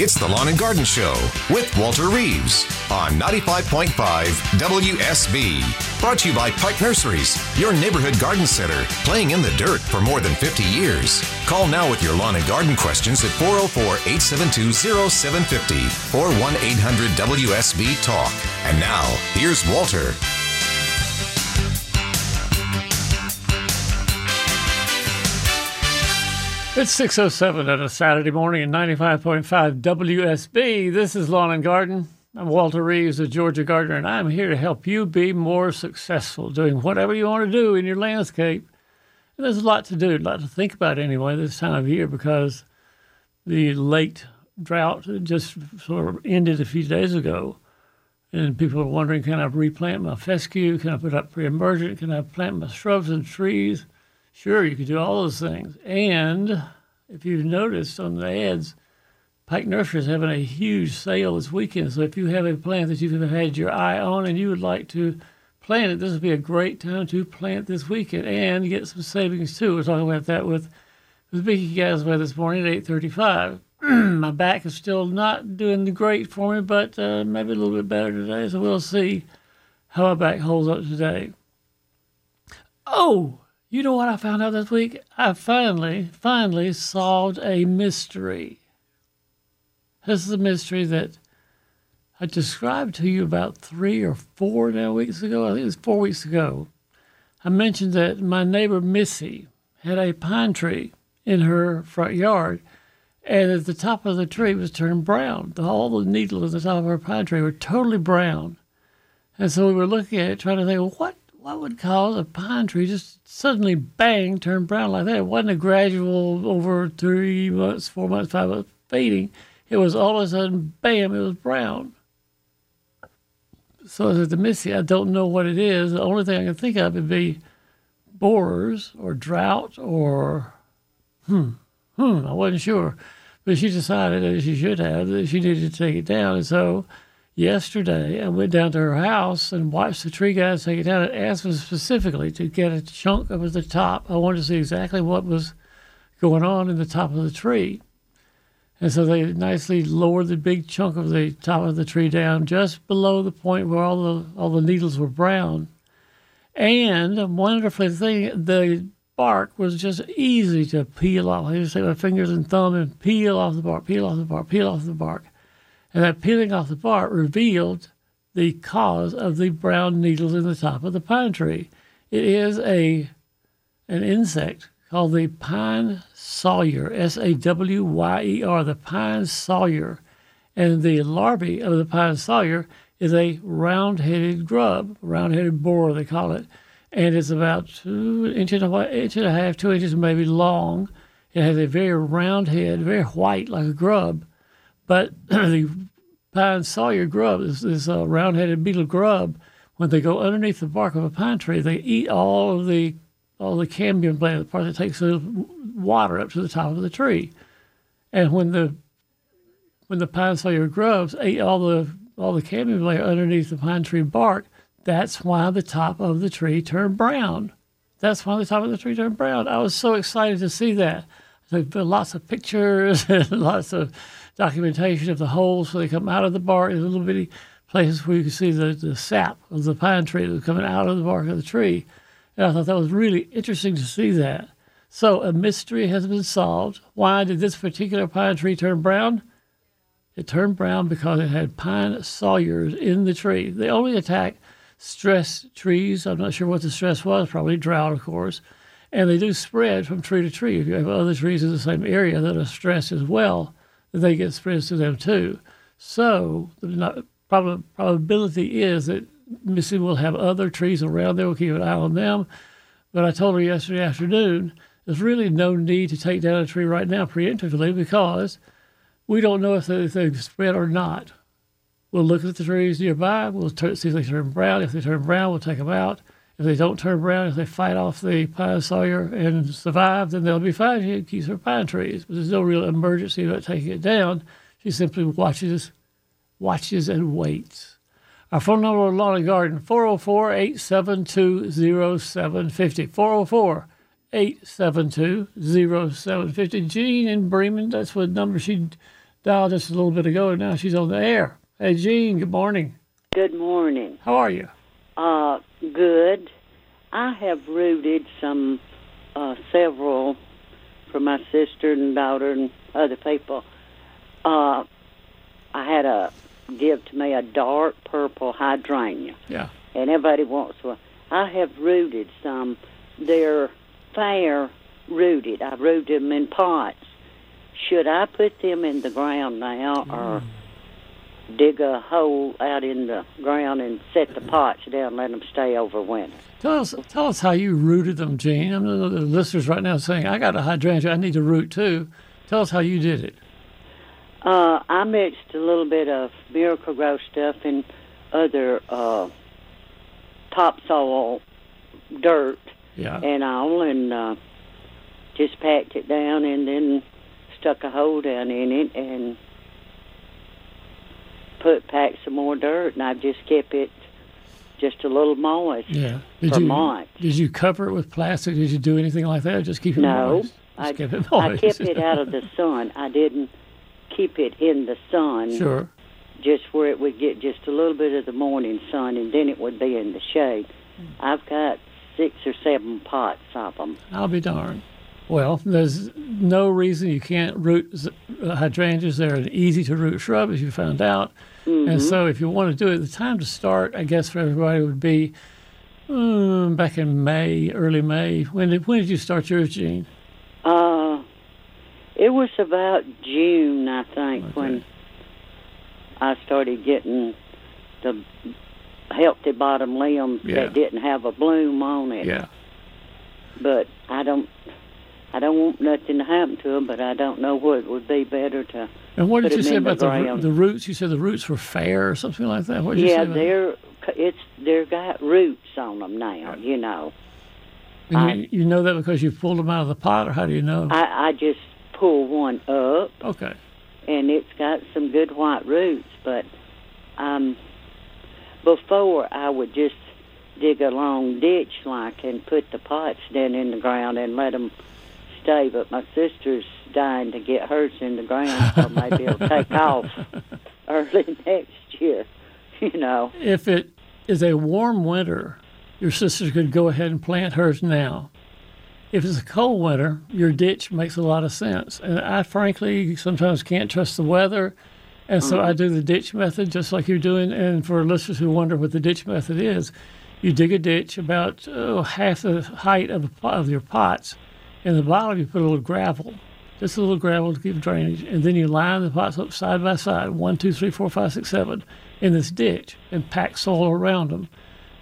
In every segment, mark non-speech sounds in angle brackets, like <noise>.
It's the Lawn and Garden Show with Walter Reeves on 95.5 WSB. Brought to you by Pike Nurseries, your neighborhood garden center, playing in the dirt for more than 50 years. Call now with your lawn and garden questions at 404 872 0750 or 1 800 WSB Talk. And now, here's Walter. It's 6.07 on a Saturday morning at 95.5 WSB. This is Lawn and Garden. I'm Walter Reeves, a Georgia gardener, and I'm here to help you be more successful doing whatever you want to do in your landscape. And there's a lot to do, a lot to think about anyway this time of year because the late drought just sort of ended a few days ago. And people are wondering, can I replant my fescue? Can I put up pre-emergent? Can I plant my shrubs and trees? Sure, you could do all those things. And if you've noticed on the ads, Pike Nursery is having a huge sale this weekend. So if you have a plant that you've had your eye on and you would like to plant it, this would be a great time to plant this weekend and get some savings too. We're talking about that with with Vicky Gasway this morning at 8:35. <clears throat> My back is still not doing great for me, but uh, maybe a little bit better today. So we'll see how my back holds up today. Oh, you know what I found out this week? I finally, finally solved a mystery. This is a mystery that I described to you about three or four now weeks ago. I think it was four weeks ago. I mentioned that my neighbor Missy had a pine tree in her front yard, and at the top of the tree was turned brown. All the needles at the top of her pine tree were totally brown. And so we were looking at it, trying to think, well, what what would cause a pine tree just suddenly bang turn brown like that? It wasn't a gradual over three months, four months, five months fading. It was all of a sudden, bam, it was brown. So I said to Missy, I don't know what it is. The only thing I can think of would be borers or drought or hmm, hmm, I wasn't sure. But she decided, as she should have, that she needed to take it down. And so yesterday. I went down to her house and watched the tree guys take it down and asked them specifically to get a chunk of the top. I wanted to see exactly what was going on in the top of the tree. And so they nicely lowered the big chunk of the top of the tree down just below the point where all the all the needles were brown. And wonderfully thing, the bark was just easy to peel off. I just take my fingers and thumb and peel off the bark, peel off the bark, peel off the bark and that peeling off the bark revealed the cause of the brown needles in the top of the pine tree. It is a an insect called the pine sawyer, S A W Y E R, the pine sawyer. And the larvae of the pine sawyer is a round headed grub, round headed borer, they call it. And it's about two inch and, a, inch and a half, two inches maybe long. It has a very round head, very white like a grub. But <clears throat> the pine sawyer grub, this, this uh, round-headed beetle grub, when they go underneath the bark of a pine tree, they eat all of the all the cambium plant, the part that takes the water up to the top of the tree. And when the when the pine sawyer grubs ate all the all the cambium layer underneath the pine tree bark, that's why the top of the tree turned brown. That's why the top of the tree turned brown. I was so excited to see that. So lots of pictures <laughs> and lots of documentation of the holes so they come out of the bark. There's little bitty places where you can see the, the sap of the pine tree that's coming out of the bark of the tree. And I thought that was really interesting to see that. So a mystery has been solved. Why did this particular pine tree turn brown? It turned brown because it had pine sawyers in the tree. They only attack stress trees. I'm not sure what the stress was, probably drought, of course. And they do spread from tree to tree. If you have other trees in the same area that are stressed as well, they get spread to them too. So the prob- probability is that Missy will have other trees around there. We'll keep an eye on them. But I told her yesterday afternoon there's really no need to take down a tree right now preemptively because we don't know if, they, if they've spread or not. We'll look at the trees nearby. We'll t- see if they turn brown. If they turn brown, we'll take them out. If they don't turn brown, if they fight off the pine sawyer and survive, then they'll be fine. She keeps her pine trees. But there's no real emergency about taking it down. She simply watches, watches and waits. Our phone number on Lawn and Garden, 404 872 0750. 404 872 0750. Jean in Bremen, that's what number she dialed just a little bit ago, and now she's on the air. Hey, Jean, good morning. Good morning. How are you? Uh, good. I have rooted some, uh, several for my sister and daughter and other people. Uh, I had a give to me a dark purple hydrangea, Yeah. and everybody wants one. I have rooted some. They're fair rooted. I rooted them in pots. Should I put them in the ground now, or dig a hole out in the ground and set the pots down, let them stay over winter? Tell us, tell us how you rooted them, Gene. I know the listeners right now saying, "I got a hydrangea, I need to root too." Tell us how you did it. Uh, I mixed a little bit of Miracle-Gro stuff and other uh, topsoil dirt Yeah. and all, and uh, just packed it down, and then stuck a hole down in it, and put packed some more dirt, and I just kept it just a little moist. Yeah. Did for you months. did you cover it with plastic? Did you do anything like that? Or just keep it No, moist. I, kept it I kept it out of <laughs> the sun. I didn't keep it in the sun. sure. just where it would get just a little bit of the morning sun, and then it would be in the shade. Hmm. I've got six or seven pots of them. I'll be darned. Well, there's no reason you can't root uh, hydrangeas. They're an easy to root shrub, as you found out. And so, if you want to do it, the time to start, I guess, for everybody would be um, back in May, early May. When did when did you start yours, Gene? Uh, it was about June, I think, when I started getting the healthy bottom limbs Yeah. that didn't have a bloom on it. Yeah. But I don't, I don't want nothing to happen to them. But I don't know what would be better to. And what did Put you say the about the, ground. the roots? You said the roots were fair or something like that. What did you say? Yeah, they're it's they're got roots on them now. You know. And you, you know that because you pulled them out of the pot, or how do you know? I, I just pull one up, okay. and it's got some good white roots. But um, before I would just dig a long ditch like and put the pots down in the ground and let them stay. But my sister's dying to get hers in the ground, so maybe it'll take <laughs> off early next year. <laughs> You know. If it is a warm winter, your sister could go ahead and plant hers now. If it's a cold winter, your ditch makes a lot of sense. And I frankly sometimes can't trust the weather. And so I mm-hmm. do the ditch method just like you're doing. And for listeners who wonder what the ditch method is, you dig a ditch about oh, half the height of, of your pots. In the bottom, you put a little gravel, just a little gravel to keep drainage. And then you line the pots up side by side, one, two, three, four, five, six, seven, in this ditch and pack soil around them.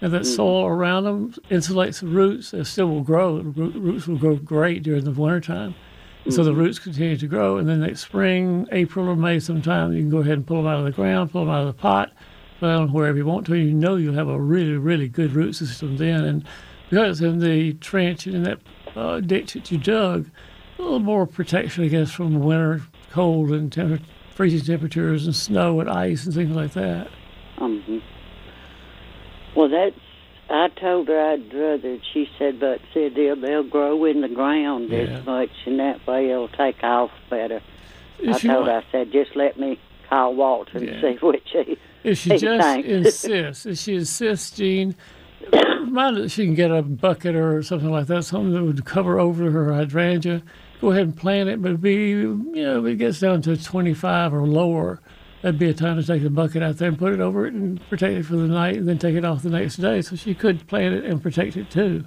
And that hmm. soil around them insulates the roots. They still will grow. The roots will grow great during the wintertime. And so the hmm. roots continue to grow. And then next spring, April or May sometime, you can go ahead and pull them out of the ground, pull them out of the pot, put them wherever you want to. You know you'll have a really, really good root system then. And because in the trench and in that uh, ditch that you dug, a little more protection, I guess, from winter cold and temper- freezing temperatures and snow and ice and things like that. hmm Well, that's. I told her I'd rather. She said, but said they'll they'll grow in the ground Yeah. as much, and that way it'll take off better. I If you told her, I said, just let me call Walter and Yeah. see which <laughs> he. If she just thanks. insists, if she insists, Jean, her that she can get a bucket or something like that, something that would cover over her hydrangea. Go ahead and plant it, but be, you know, if it gets down to 25 or lower, that'd be a time to take the bucket out there and put it over it and protect it for the night and then take it off the next day. So she could plant it and protect it too.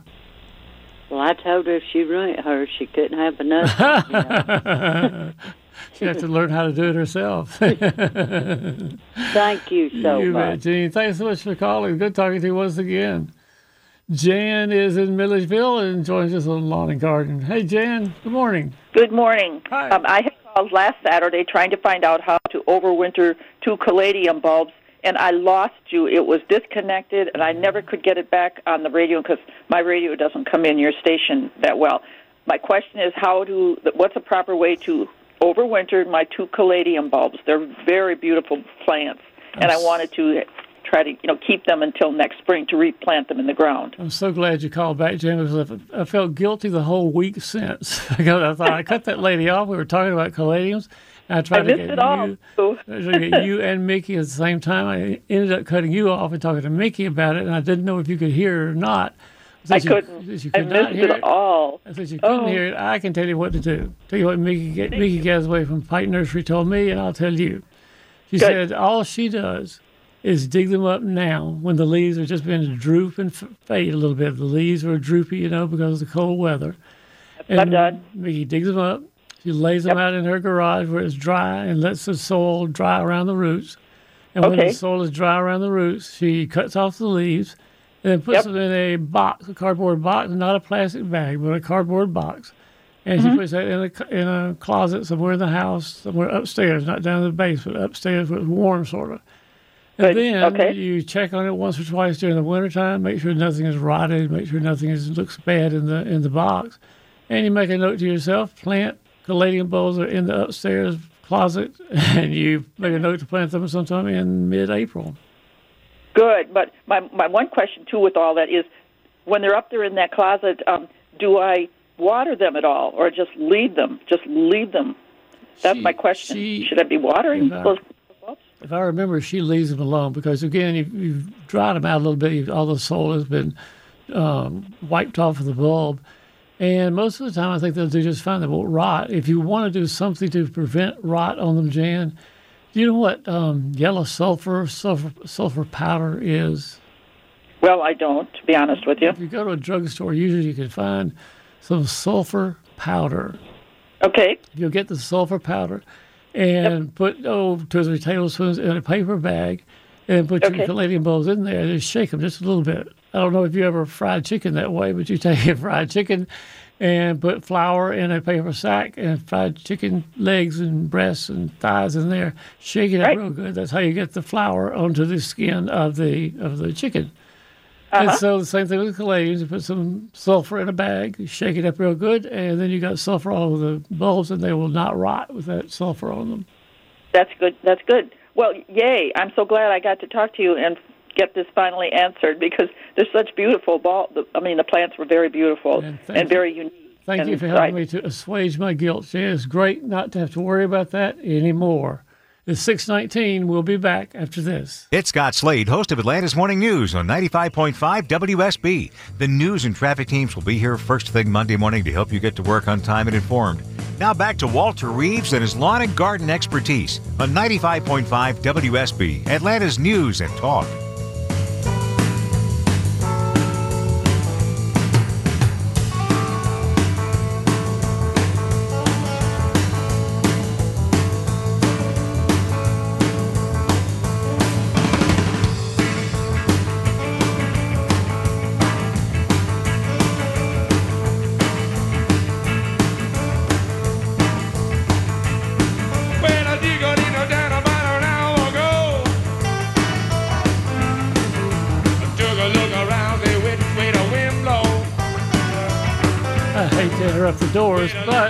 Well, I told her if she rent her, she couldn't have enough. <laughs> you know. She has to learn how to do it herself. <laughs> Thank you so you bet, much. Jean. Thanks so much for calling. Good talking to you once again. Jan is in Milledgeville and joins us on Lawn and Garden. Hey, Jan. Good morning. Good morning. Hi. Um, I had called last Saturday trying to find out how to overwinter two caladium bulbs, and I lost you. It was disconnected, and I never could get it back on the radio because my radio doesn't come in your station that well. My question is, how do what's a proper way to overwinter my two caladium bulbs? They're very beautiful plants, and I wanted to try to you know keep them until next spring to replant them in the ground. I'm so glad you called back, Jim. Because I felt guilty the whole week since <laughs> because I thought I cut that lady off. We were talking about caladiums. And I tried I to get it all. you, <laughs> to get you and Mickey at the same time. I ended up cutting you off and talking to Mickey about it, and I didn't know if you could hear or not. I Since you- couldn't. you I could not missed hear it all. Since you couldn't Oh. hear it, I can tell you what to do. Tell you what Mickey, Mickey Gasaway from Pike Nursery told me, and I'll tell you. She Good. said all she does is dig them up now when the leaves are just beginning to droop and fade a little bit. The leaves are droopy, you know, because of the cold weather. what I've done. Mickey digs them up. She lays them out in her garage where it's dry and lets the soil dry around the roots. And when the soil is dry around the roots, she cuts off the leaves and then puts Yep. them in a box, a cardboard box, not a plastic bag, but a cardboard box. And Mm-hmm. she puts that in a, in a closet somewhere in the house, somewhere upstairs, not down in the basement, upstairs where it's warm, sort of. And Good. then Okay. you check on it once or twice during the wintertime, make sure nothing is rotted, make sure nothing is, looks bad in the in the box. And you make a note to yourself, plant caladium bulbs are in the upstairs closet, <laughs> and you make a note to plant them sometime in mid-April. Good, but my my one question too with all that is, when they're up there in that closet, um, do I water them at all, or just leave them? Just leave them. That's She- my question. she- Should I be watering those? If I remember, she leaves them alone because again, you've, you've dried them out a little bit. You've, all the soil has been um, wiped off of the bulb, and most of the time, I think they'll do just fine. They won't rot. If you want to do something to prevent rot on them, Jan, do you know what um, yellow sulfur, sulfur sulfur powder is? Well, I don't, to be honest with you. If you go to a drugstore, usually you can find some sulfur powder. Okay, You'll get the sulfur powder and put oh two or three tablespoons in a paper bag and put Okay. your caladium balls in there and just shake them just a little bit. I don't know if you ever fried chicken that way, but you take <laughs> a fried chicken and put flour in a paper sack and fried chicken legs and breasts and thighs in there. Shake it up real good. That's how you get the flour onto the skin of the of the chicken. Uh-huh. And so the same thing with caladiums. You put some sulfur in a bag, shake it up real good, and then you got sulfur all over the bulbs, and they will not rot with that sulfur on them. that's good. That's good. Well, yay! I'm so glad I got to talk to you and get this finally answered because they're such beautiful ball. I mean, the plants were very beautiful And thank and you. very unique. Thank you And for I- helping me to assuage my guilt. Jan, it's great not to have to worry about that anymore. It's 619. We'll be back after this. It's Scott Slade, host of Atlanta's Morning News on 95.5 WSB. The news and traffic teams will be here first thing Monday morning to help you get to work on time and informed. Now back to Walter Reeves and his lawn and garden expertise on 95.5 WSB, Atlanta's News and Talk.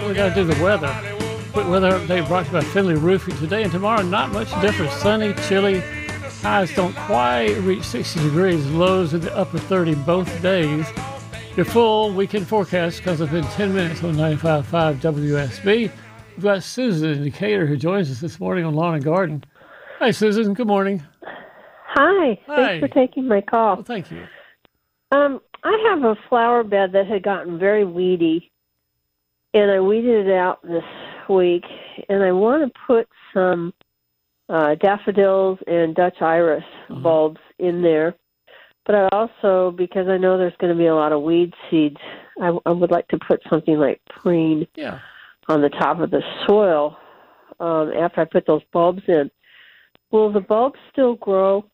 We got to do the weather. Quick weather update brought to you by Finley Roofing. Today and tomorrow, not much difference. Sunny, chilly. Highs don't quite reach 60 degrees. Lows in the upper 30 both days. Your full weekend forecast comes up in 10 minutes on 95.5 WSB. We've got Susan in Decatur who joins us this morning on Lawn and Garden. Hi, Susan. Good morning. Hi. Hi. Thanks for taking my call. Well, thank you. Um, I have a flower bed that had gotten very weedy, and I weeded it out this week, and I want to put some uh, daffodils and Dutch iris Uh-huh. bulbs in there. But I also, because I know there's going to be a lot of weed seeds, I, I would like to put something like preen Yeah. on the top of the soil um, after I put those bulbs in. Will the bulbs still grow?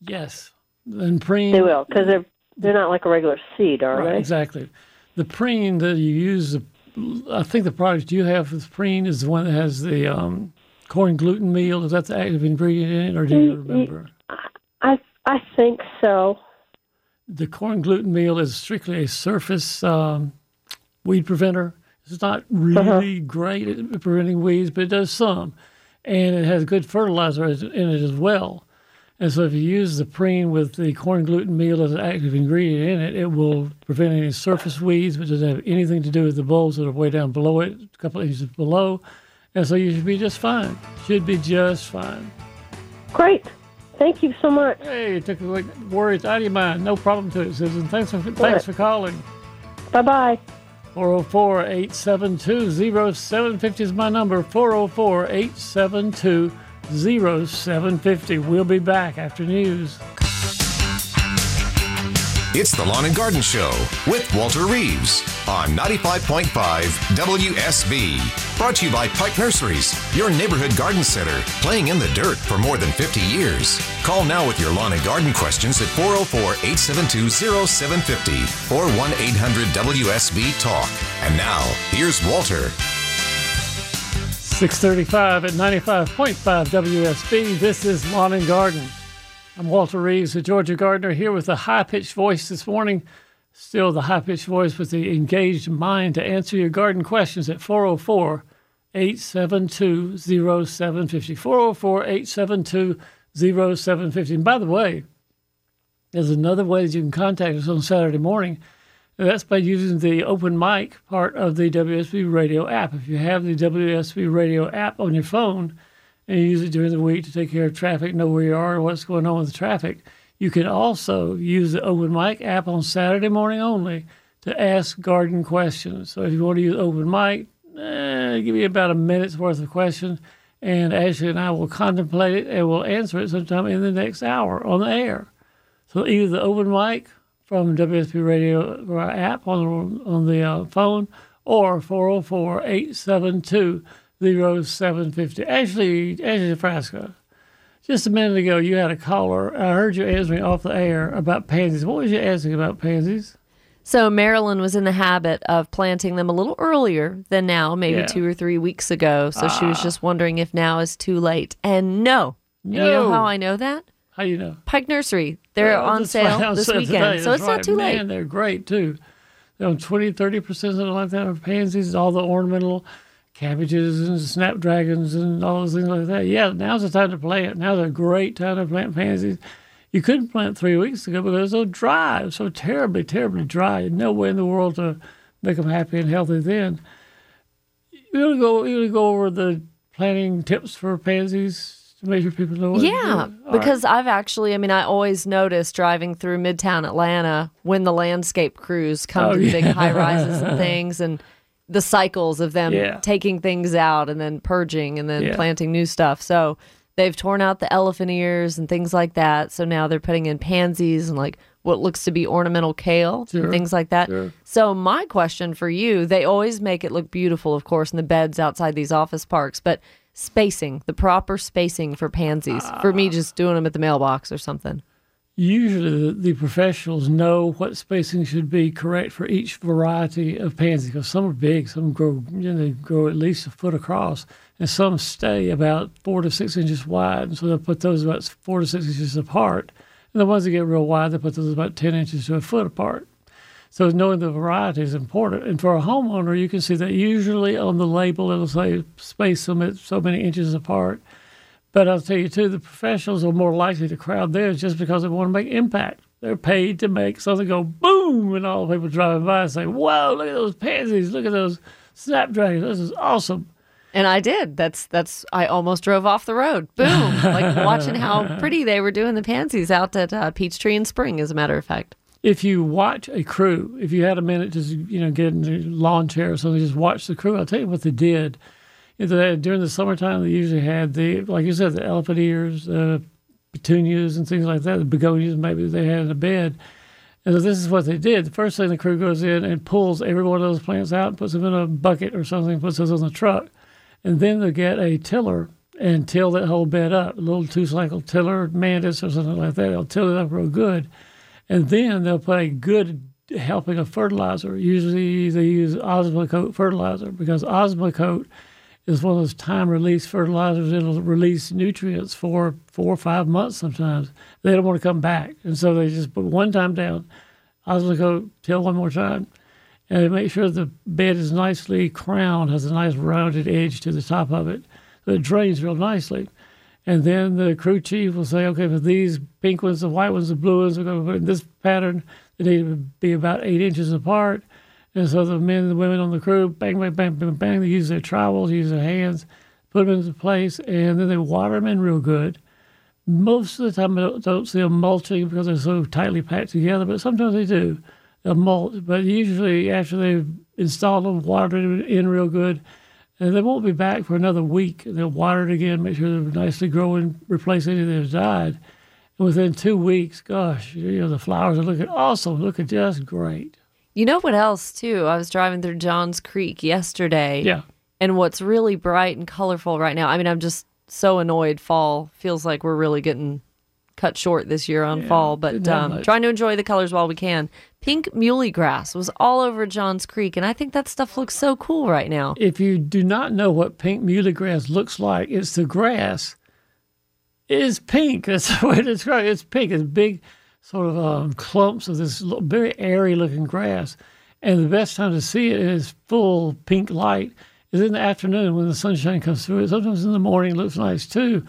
Yes. And preen. They will, because they're they're not like a regular seed, are Right, they? exactly. The preen that you use, I think the product you have with preen is the one that has the um, corn gluten meal. Is that the active ingredient in it, or do you Mm, mm. remember? I I think so. The corn gluten meal is strictly a surface um, weed preventer. It's not really great at preventing weeds, but it does some, and it has good fertilizer in it as well. And so if you use the preen with the corn gluten meal as an active ingredient in it, it will prevent any surface weeds, which doesn't have anything to do with the bulbs that are way down below it, a couple of inches below. And so you should be just fine. Should be just fine. Great. Thank you so much. Hey, it took the worries out of your mind. No problem to it, Susan. Thanks for thanks for calling. Bye bye. 404 872 0750 is my number. 404 872 0750. We'll be back after news. It's the Lawn and Garden Show with Walter Reeves on 95.5 WSB. Brought to you by Pike Nurseries, your neighborhood garden center, playing in the dirt for more than 50 years. Call now with your lawn and garden questions at 404 872 0750 or 1 800 WSB Talk. And now, here's Walter. 635 at 95.5 WSB. This is Lawn and Garden. I'm Walter Reeves, the Georgia gardener, here with a high pitched voice this morning. Still the high pitched voice with the engaged mind to answer your garden questions at 404 872 0750. 404 872 0750. And by the way, there's another way that you can contact us on Saturday morning. That's by using the open mic part of the WSB radio app. If you have the WSB radio app on your phone, and you use it during the week to take care of traffic, know where you are, and what's going on with the traffic. You can also use the Open Mic app on Saturday morning only to ask garden questions. So if you want to use Open Mic, eh, give me about a minute's worth of questions, and Ashley and I will contemplate it and we'll answer it sometime in the next hour on the air. So either the Open Mic from WSB Radio app on the, on the uh, phone or 404 872 0750. Ashley, Ashley Nebraska, just a minute ago you had a caller. I heard you answering off the air about pansies. What was you asking about pansies? So Marilyn was in the habit of planting them a little earlier than now, maybe Yeah. two or three weeks ago. So she was just wondering if now is too late. And no. And you know No. how I know that? How do you know? Pike Nursery. They're on sale right, this weekend. today, so that's it's not right. too late. Man, they're great too. They're on 20, 30%, something like that of pansies, all the ornamental cabbages and snapdragons and all those things like that. Yeah, now's the time to plant. Now's a great time to plant pansies. You couldn't plant three weeks ago because it was so dry, it was so terribly, terribly dry. No way in the world to make them happy and healthy then. You want to go, you want to go over the planting tips for pansies to make sure people know what to do? Yeah, because I've actually, I mean, I always notice driving through Midtown Atlanta when the landscape crews come Oh, to the big high rises and <laughs> things and the cycles of them Yeah. taking things out and then purging and then Yeah. planting new stuff. So they've torn out the elephant ears and things like that. So now they're putting in pansies and like what looks to be ornamental kale Sure, and things like that. sure. So my question for you, they always make it look beautiful, of course, in the beds outside these office parks, but spacing, the proper spacing for pansies. for Ah. me, just doing them at the mailbox or something. usually the, the professionals know what spacing should be correct for each variety of pansy because some are big, some grow you know, grow at least a foot across, and some stay about four to six inches wide. And so they'll put those about four to six inches apart. And the ones that get real wide, they put those about ten inches to a foot apart. So knowing the variety is important. And for a homeowner, you can see that usually on the label it'll say space so many inches apart. But I'll tell you too, the professionals are more likely to crowd theirs just because they want to make impact. They're paid to make something go boom, and all the people driving by say, "Whoa, look at those pansies! Look at those snapdragons! This is awesome!" And I did. That's that's. I almost drove off the road. <laughs> Boom! like watching how pretty they were doing the pansies out at uh, Peachtree in Spring. As a matter of fact. If you watch a crew, if you had a minute to you know get in the lawn chair or something, just watch the crew. I'll tell you what they did. They- during the summertime, they usually had the like you said, the elephant ears, the petunias, and things like that. The begonias, maybe they had in a bed. And so this is what they did. The first thing the crew goes in and pulls every one of those plants out and puts them in a bucket or something, puts those on the truck. And then they'll get a tiller and till that whole bed up, a little two cycle tiller, Mantis or something like that. They'll till it up real good. And then they'll put a good helping of fertilizer. Usually they use Osmocote fertilizer because Osmocote is one of those time release fertilizers. It'll release nutrients for four or five months sometimes. They don't want to come back. And so they just put one time down, Osmocote, till one more time. And make sure the bed is nicely crowned, has a nice rounded edge to the top of it. So it drains real nicely. And then the crew chief will say, okay, for these pink ones, the white ones, the blue ones, we're going to put in this pattern. They need to be about eight inches apart. And so the men and the women on the crew, bang, bang, bang, bang, bang, they use their trowels, use their hands, put them into place, and then they water them in real good. Most of the time, I don't, don't see them mulching because they're so tightly packed together, but sometimes they do. They'll mulch, but usually after they've installed them, watered it in real good, and they won't be back for another week. And They'll water it again, make sure they're nicely growing, replace any that have died. And within two weeks, gosh, you know, the flowers are looking awesome, looking just great. You know what else too? I was driving through Johns Creek yesterday. Yeah. And what's really bright and colorful right now? I mean, I'm just so annoyed. Fall feels like we're really getting cut short this year on Yeah, fall, but um, trying to enjoy the colors while we can. Pink muhly grass was all over Johns Creek, and I think that stuff looks so cool right now. If you do not know what pink muhly grass looks like, it's the grass is pink. <laughs> That's the way to describe it. It's pink. It's big, sort of um, clumps of this very airy looking grass. And the best time to see it is full pink light is in the afternoon when the sunshine comes through it. Sometimes in the morning it looks nice too.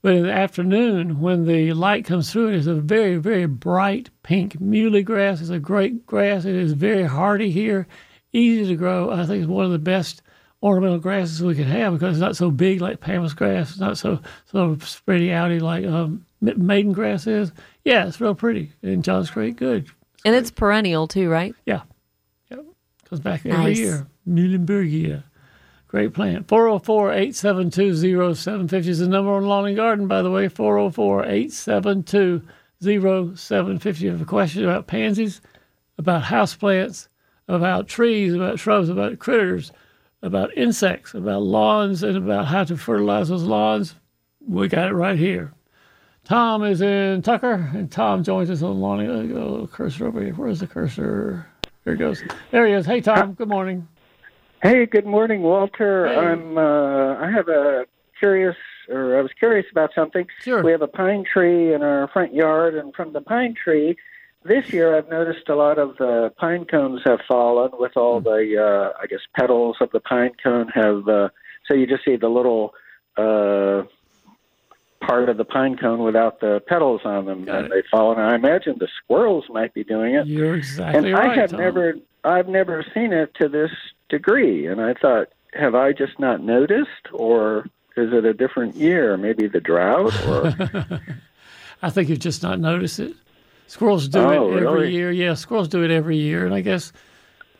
But in the afternoon, when the light comes through it's a very, very bright pink. Muhly grass is a great grass. It is very hardy here, easy to grow. I think it's one of the best ornamental grasses we can have because it's not so big like Pampas grass. It's not so sort of spready outy like um, maiden grass is. Yeah, it's real pretty in Johns Creek. Good. And it's perennial too, right? Yeah. Yep. Comes back every Nice. year. Muhlenbergia. Great plant. 404 872 0750 is the number on Lawn and Garden, by the way. 404 872 0750. If you have a question about pansies, about houseplants, about trees, about shrubs, about critters, about insects, about lawns, and about how to fertilize those lawns, we got it right here. Tom is in Tucker, and Tom joins us on Lawn. and- Oh, cursor over here. Where's the cursor? There it goes. There he is. Hey, Tom. Good morning. Hey, good morning, Walter. Hey. I'm. Uh, I have a curious, or I was curious about something. Sure. We have a pine tree in our front yard, and from the pine tree, this year I've noticed a lot of the pine cones have fallen with all the, uh, I guess, petals of the pine cone have. Uh, so you just see the little. Uh, part of the pine cone without the petals on them Got and it. they've fallen i imagine the squirrels might be doing it You're exactly and right. I have Tom. never, I've never seen it to this degree. And I thought, have I just not noticed, or is it a different year? Maybe the drought, or <laughs> I think you've just not noticed it. Squirrels do Oh, it every really? year. Yeah, squirrels do it every year, and I guess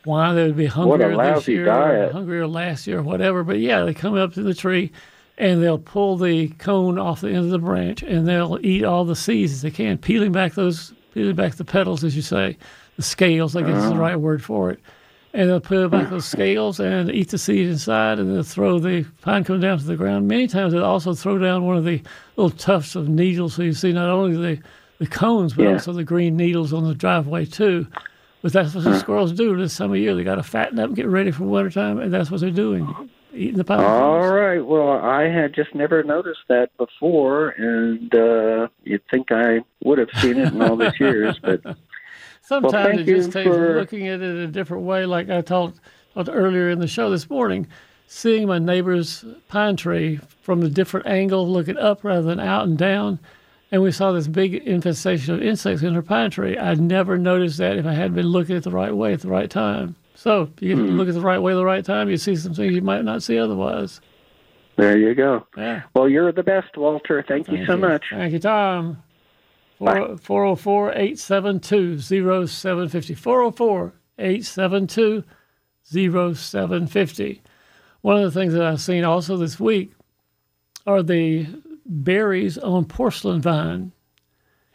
why they would be hungrier this lousy year, diet. or hungrier last year, or whatever. But yeah, they come up to the tree, and they'll pull the cone off the end of the branch, and they'll eat all the seeds as they can, peeling back those, peeling back the petals, as you say, the scales. I guess is the Uh-huh. right word for it. And they'll peel back those scales and eat the seed inside, and they'll throw the pine cone down to the ground. Many times they'll also throw down one of the little tufts of needles, so you see not only the the cones, but Yeah. also the green needles on the driveway too. But that's what the squirrels do this time of year. They got to fatten up and get ready for wintertime, and that's what they're doing, eating the pine all cones. right. Well, I had just never noticed that before, and uh, you'd think I would have seen it in all these years, but <laughs> Sometimes thank it just takes for- looking at it a different way. Like I talked, talked earlier in the show this morning, seeing my neighbor's pine tree from a different angle, looking up rather than out and down. And we saw this big infestation of insects in her pine tree. I'd never noticed that if I hadn't been looking at the right way at the right time. So if you Hmm. look at the right way at the right time, you see some things you might not see otherwise. there you go. Yeah. Well, you're the best, Walter. Thank, you so much. Thank you, Tom. Bye. 404 872 0750. 404 872 0750. One of the things that I've seen also this week are the berries on porcelain vine.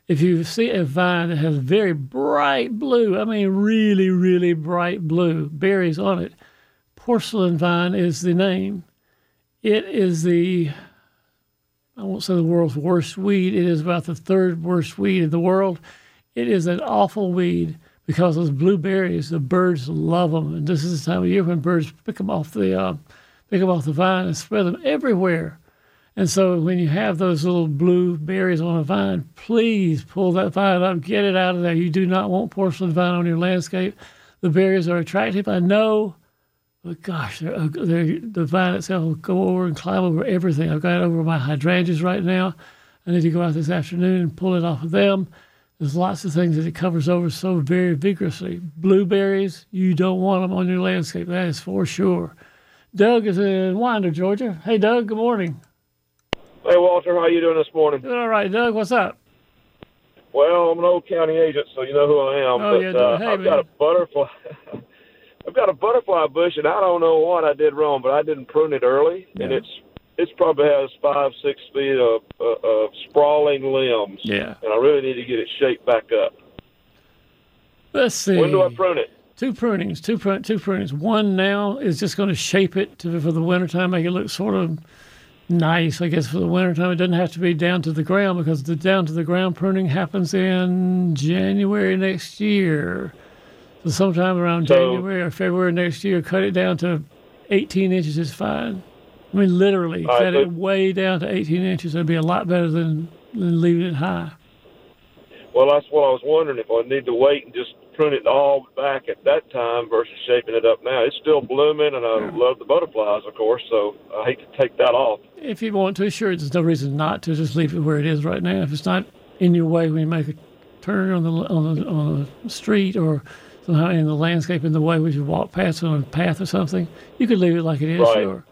If you see a vine that has very bright blue, I mean really, really bright blue berries on it, porcelain vine is the name. It is the I won't say the world's worst weed. It is about the third worst weed in the world. It is an awful weed because those blueberries, the birds love them, and this is the time of year when birds pick them off the uh, pick them off the vine and spread them everywhere. And so when you have those little blue berries on a vine, please pull that vine up, get it out of there. You do not want porcelain vine on your landscape. The berries are attractive, I know, But gosh, they're, they're, the vine itself will go over and climb over everything. I've got it over my hydrangeas right now. I need to go out this afternoon and pull it off of them. There's lots of things that it covers over so very vigorously. Blueberries, you don't want them on your landscape. That is for sure. Doug is in Winder, Georgia. Hey, Doug. Good morning. Hey, Walter, how you doing this morning? Doing all right, Doug. What's up? Well, I'm an old county agent, so you know who I am. Oh, but yeah, uh, hey, I've got a butterfly. <laughs> I've got a butterfly bush, and I don't know what I did wrong, but I didn't prune it early, and it's it's probably has five, six feet of, uh, of sprawling limbs. Yeah. And I really need to get it shaped back up. Let's see. When do I prune it? Two prunings, two prun- two prunings. One now is just going to shape it to, for the wintertime, make it look sort of nice, I guess, for the wintertime. It doesn't have to be down to the ground because the down to the ground pruning happens in January next year. So sometime around So- January or February next year, cut it down to 18 inches is fine. I mean, literally, All right, cut it way down to 18 inches. It'd be a lot better than, than leaving it high. Well, that's what I was wondering if I need to wait and just prune it all back at that time versus shaping it up now. It's still blooming, and I love the butterflies, of course. So I hate to take that off. If you want to, sure, there's no reason not to just leave it where it is right now. If it's not in your way when you make a turn on the on the on the street or somehow in the landscape in the way we should walk past on a path or something, you could leave it like it is, Right. sure.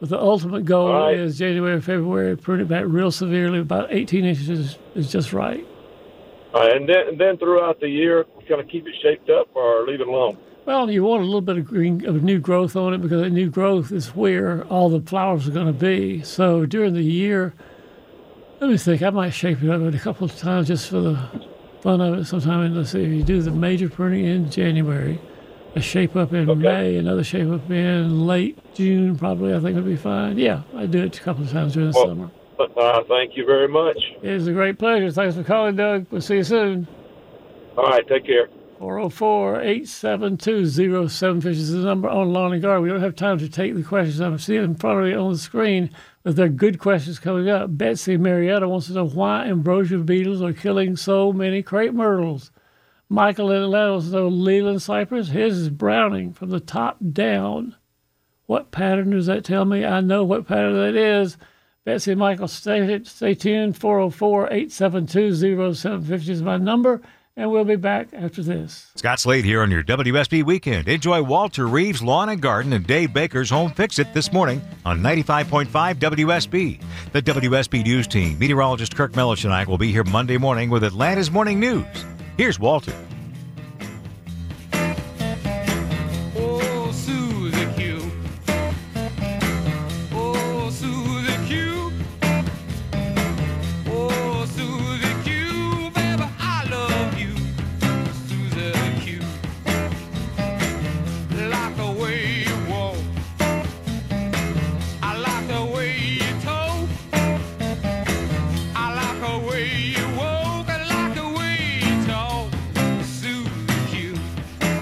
But the ultimate goal right. is January, February, prune it back real severely. About 18 inches is, just right. Right, and then and then throughout the year, kind of keep it shaped up or leave it alone. Well, you want a little bit of green, of new growth on it because that new growth is where all the flowers are going to be. So during the year, let me think. I might shape it up a couple of times just for the fun of it. Sometime in let's see, if you do the major pruning in January, a shape up in Okay. May, another shape up in late June, probably. I think it would be fine. Yeah, I do it a couple of times during the Well- summer. Uh, thank you very much. It is a great pleasure. Thanks for calling, Doug. We'll see you soon. All right, take care. 404 872 0750 is the number on Lawn and Garden. We don't have time to take the questions. I'm seeing them probably on the screen, but they're good questions coming up. Betsy Marietta wants to know why ambrosia beetles are killing so many crepe myrtles. Michael in Atlanta wants to know Leyland cypress. His is browning from the top down. What pattern does that tell me? I know what pattern that is. Betsy Michael, stay, stay tuned. 404 872 0750 is my number, and we'll be back after this. Scott Slade here on your WSB weekend. Enjoy Walter Reeves Lawn and Garden and Dave Baker's Home Fix It this morning on 95.5 WSB. The WSB News team, meteorologist Kirk Mellish and I will be here Monday morning with Atlanta's Morning News. Here's Walter.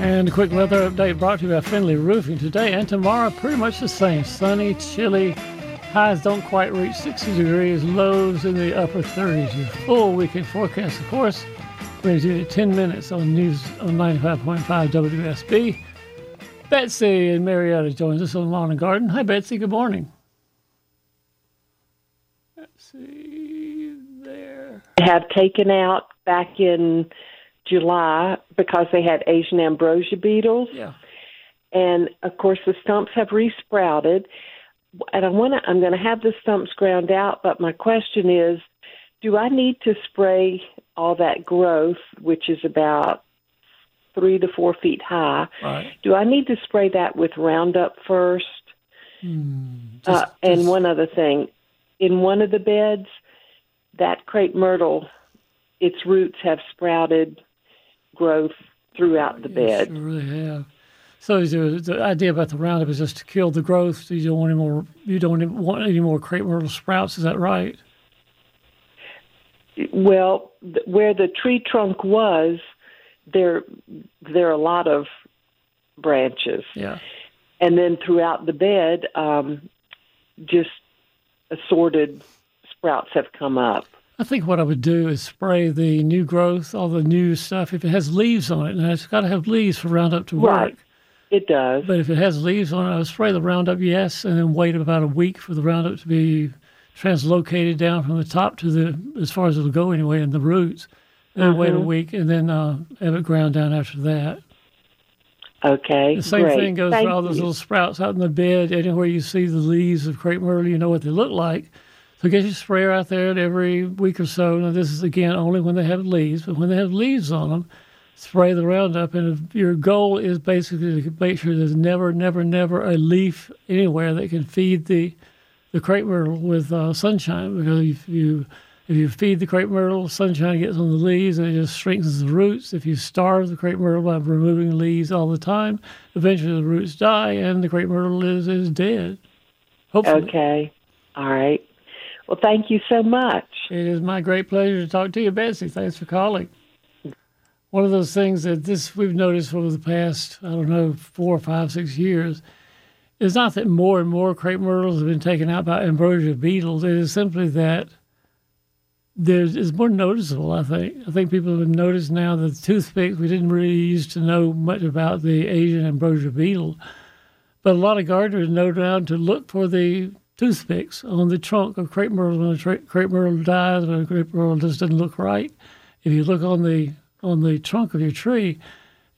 And a quick weather update brought to you by Finley Roofing. Today and tomorrow, pretty much the same. Sunny, chilly. Highs don't quite reach 60 degrees, lows in the upper 30s. Your full weekend forecast, of course, brings you 10 minutes on news on 95.5 WSB. Betsy and Marietta joins us on Lawn and Garden. Hi, Betsy. Good morning. See there. have taken out back in July because they had Asian ambrosia beetles. Yeah. And of course, the stumps have resprouted. And I want to, I'm going to have the stumps ground out, but my question is do I need to spray all that growth, which is about three to four feet high? Right. Do I need to spray that with Roundup first? uh, and one other thing, in one of the beds, that crepe myrtle, its roots have sprouted growth throughout the bed. Sure they have. So is there- the idea about the Roundup is just to kill the growth. So you don't want any more. You don't want any more crepe myrtle sprouts. Is that right? Well, th- where the tree trunk was, there there are a lot of branches, Yeah. and then throughout the bed, um, just assorted sprouts have come up. I think what I would do is spray the new growth, all the new stuff. If it has leaves on it, and it's got to have leaves for Roundup to work. Right. It does. But if it has leaves on it, I'll spray the Roundup, yes, and then wait about a week for the Roundup to be translocated down from the top to the, as far as it'll go anyway, in the roots. And wait a Mhm. week and then uh, have it ground down after that. Okay. The same great. thing goes Thank for all those you. little sprouts out in the bed. Anywhere you see the leaves of crepe myrtle, you know what they look like. So get your sprayer out there every week or so. Now this is again only when they have leaves, but when they have leaves on them, spray the Roundup. And your goal is basically to make sure there's never, never, never a leaf anywhere that can feed the the crepe myrtle with uh, sunshine. Because if you if you feed the crepe myrtle, sunshine gets on the leaves and it just strengthens the roots. If you starve the crepe myrtle by removing leaves all the time, eventually the roots die and the crepe myrtle is, is dead. Hopefully. Okay. All right. Well, thank you so much. It is my great pleasure to talk to you, Betsy. Thanks for calling. One of those things that this we've noticed over the past, I don't know, four, five, six years, is not that more and more crepe myrtles have been taken out by ambrosia beetles. It is simply that there's it's more noticeable. I think. I think people have noticed now that the toothpicks. We didn't really used to know much about the Asian ambrosia beetle, but a lot of gardeners know now to look for the toothpicks on the trunk of crepe myrtle when a crepe myrtle dies or a crepe myrtle just doesn't look right. If you look on the on the trunk of your tree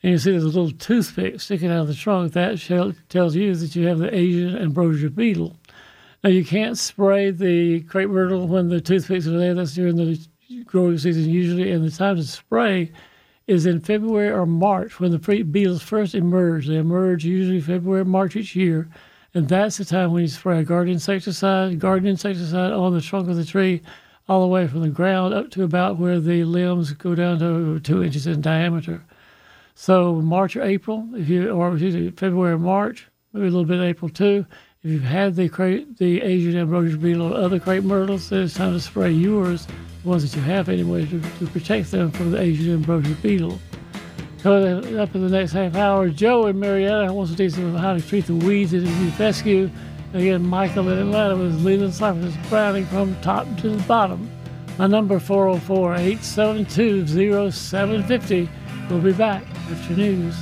and you see there's a little toothpick sticking out of the trunk, that shell tells you that you have the Asian ambrosia beetle. Now you can't spray the crepe myrtle when the toothpicks are there. That's during the growing season usually, and the time to spray is in February or March when the beetles first emerge. They emerge usually February, March each year, and that's the time when you spray a garden insecticide, garden insecticide on the trunk of the tree, all the way from the ground up to about where the limbs go down to two inches in diameter. So March or April, if you or February or March, maybe a little bit of April too. If you've had the crepe, the Asian ambrosia beetle or other crepe myrtles, then it's time to spray yours, the ones that you have anyway, to, to protect them from the Asian ambrosia beetle. Coming up in the next half hour, Joe and Marietta wants to teach them how to treat the weeds in New fescue. Again, Michael in Atlanta with Leyland Cypress Browning from top to the bottom. My number 404 872 0750. We'll be back after news.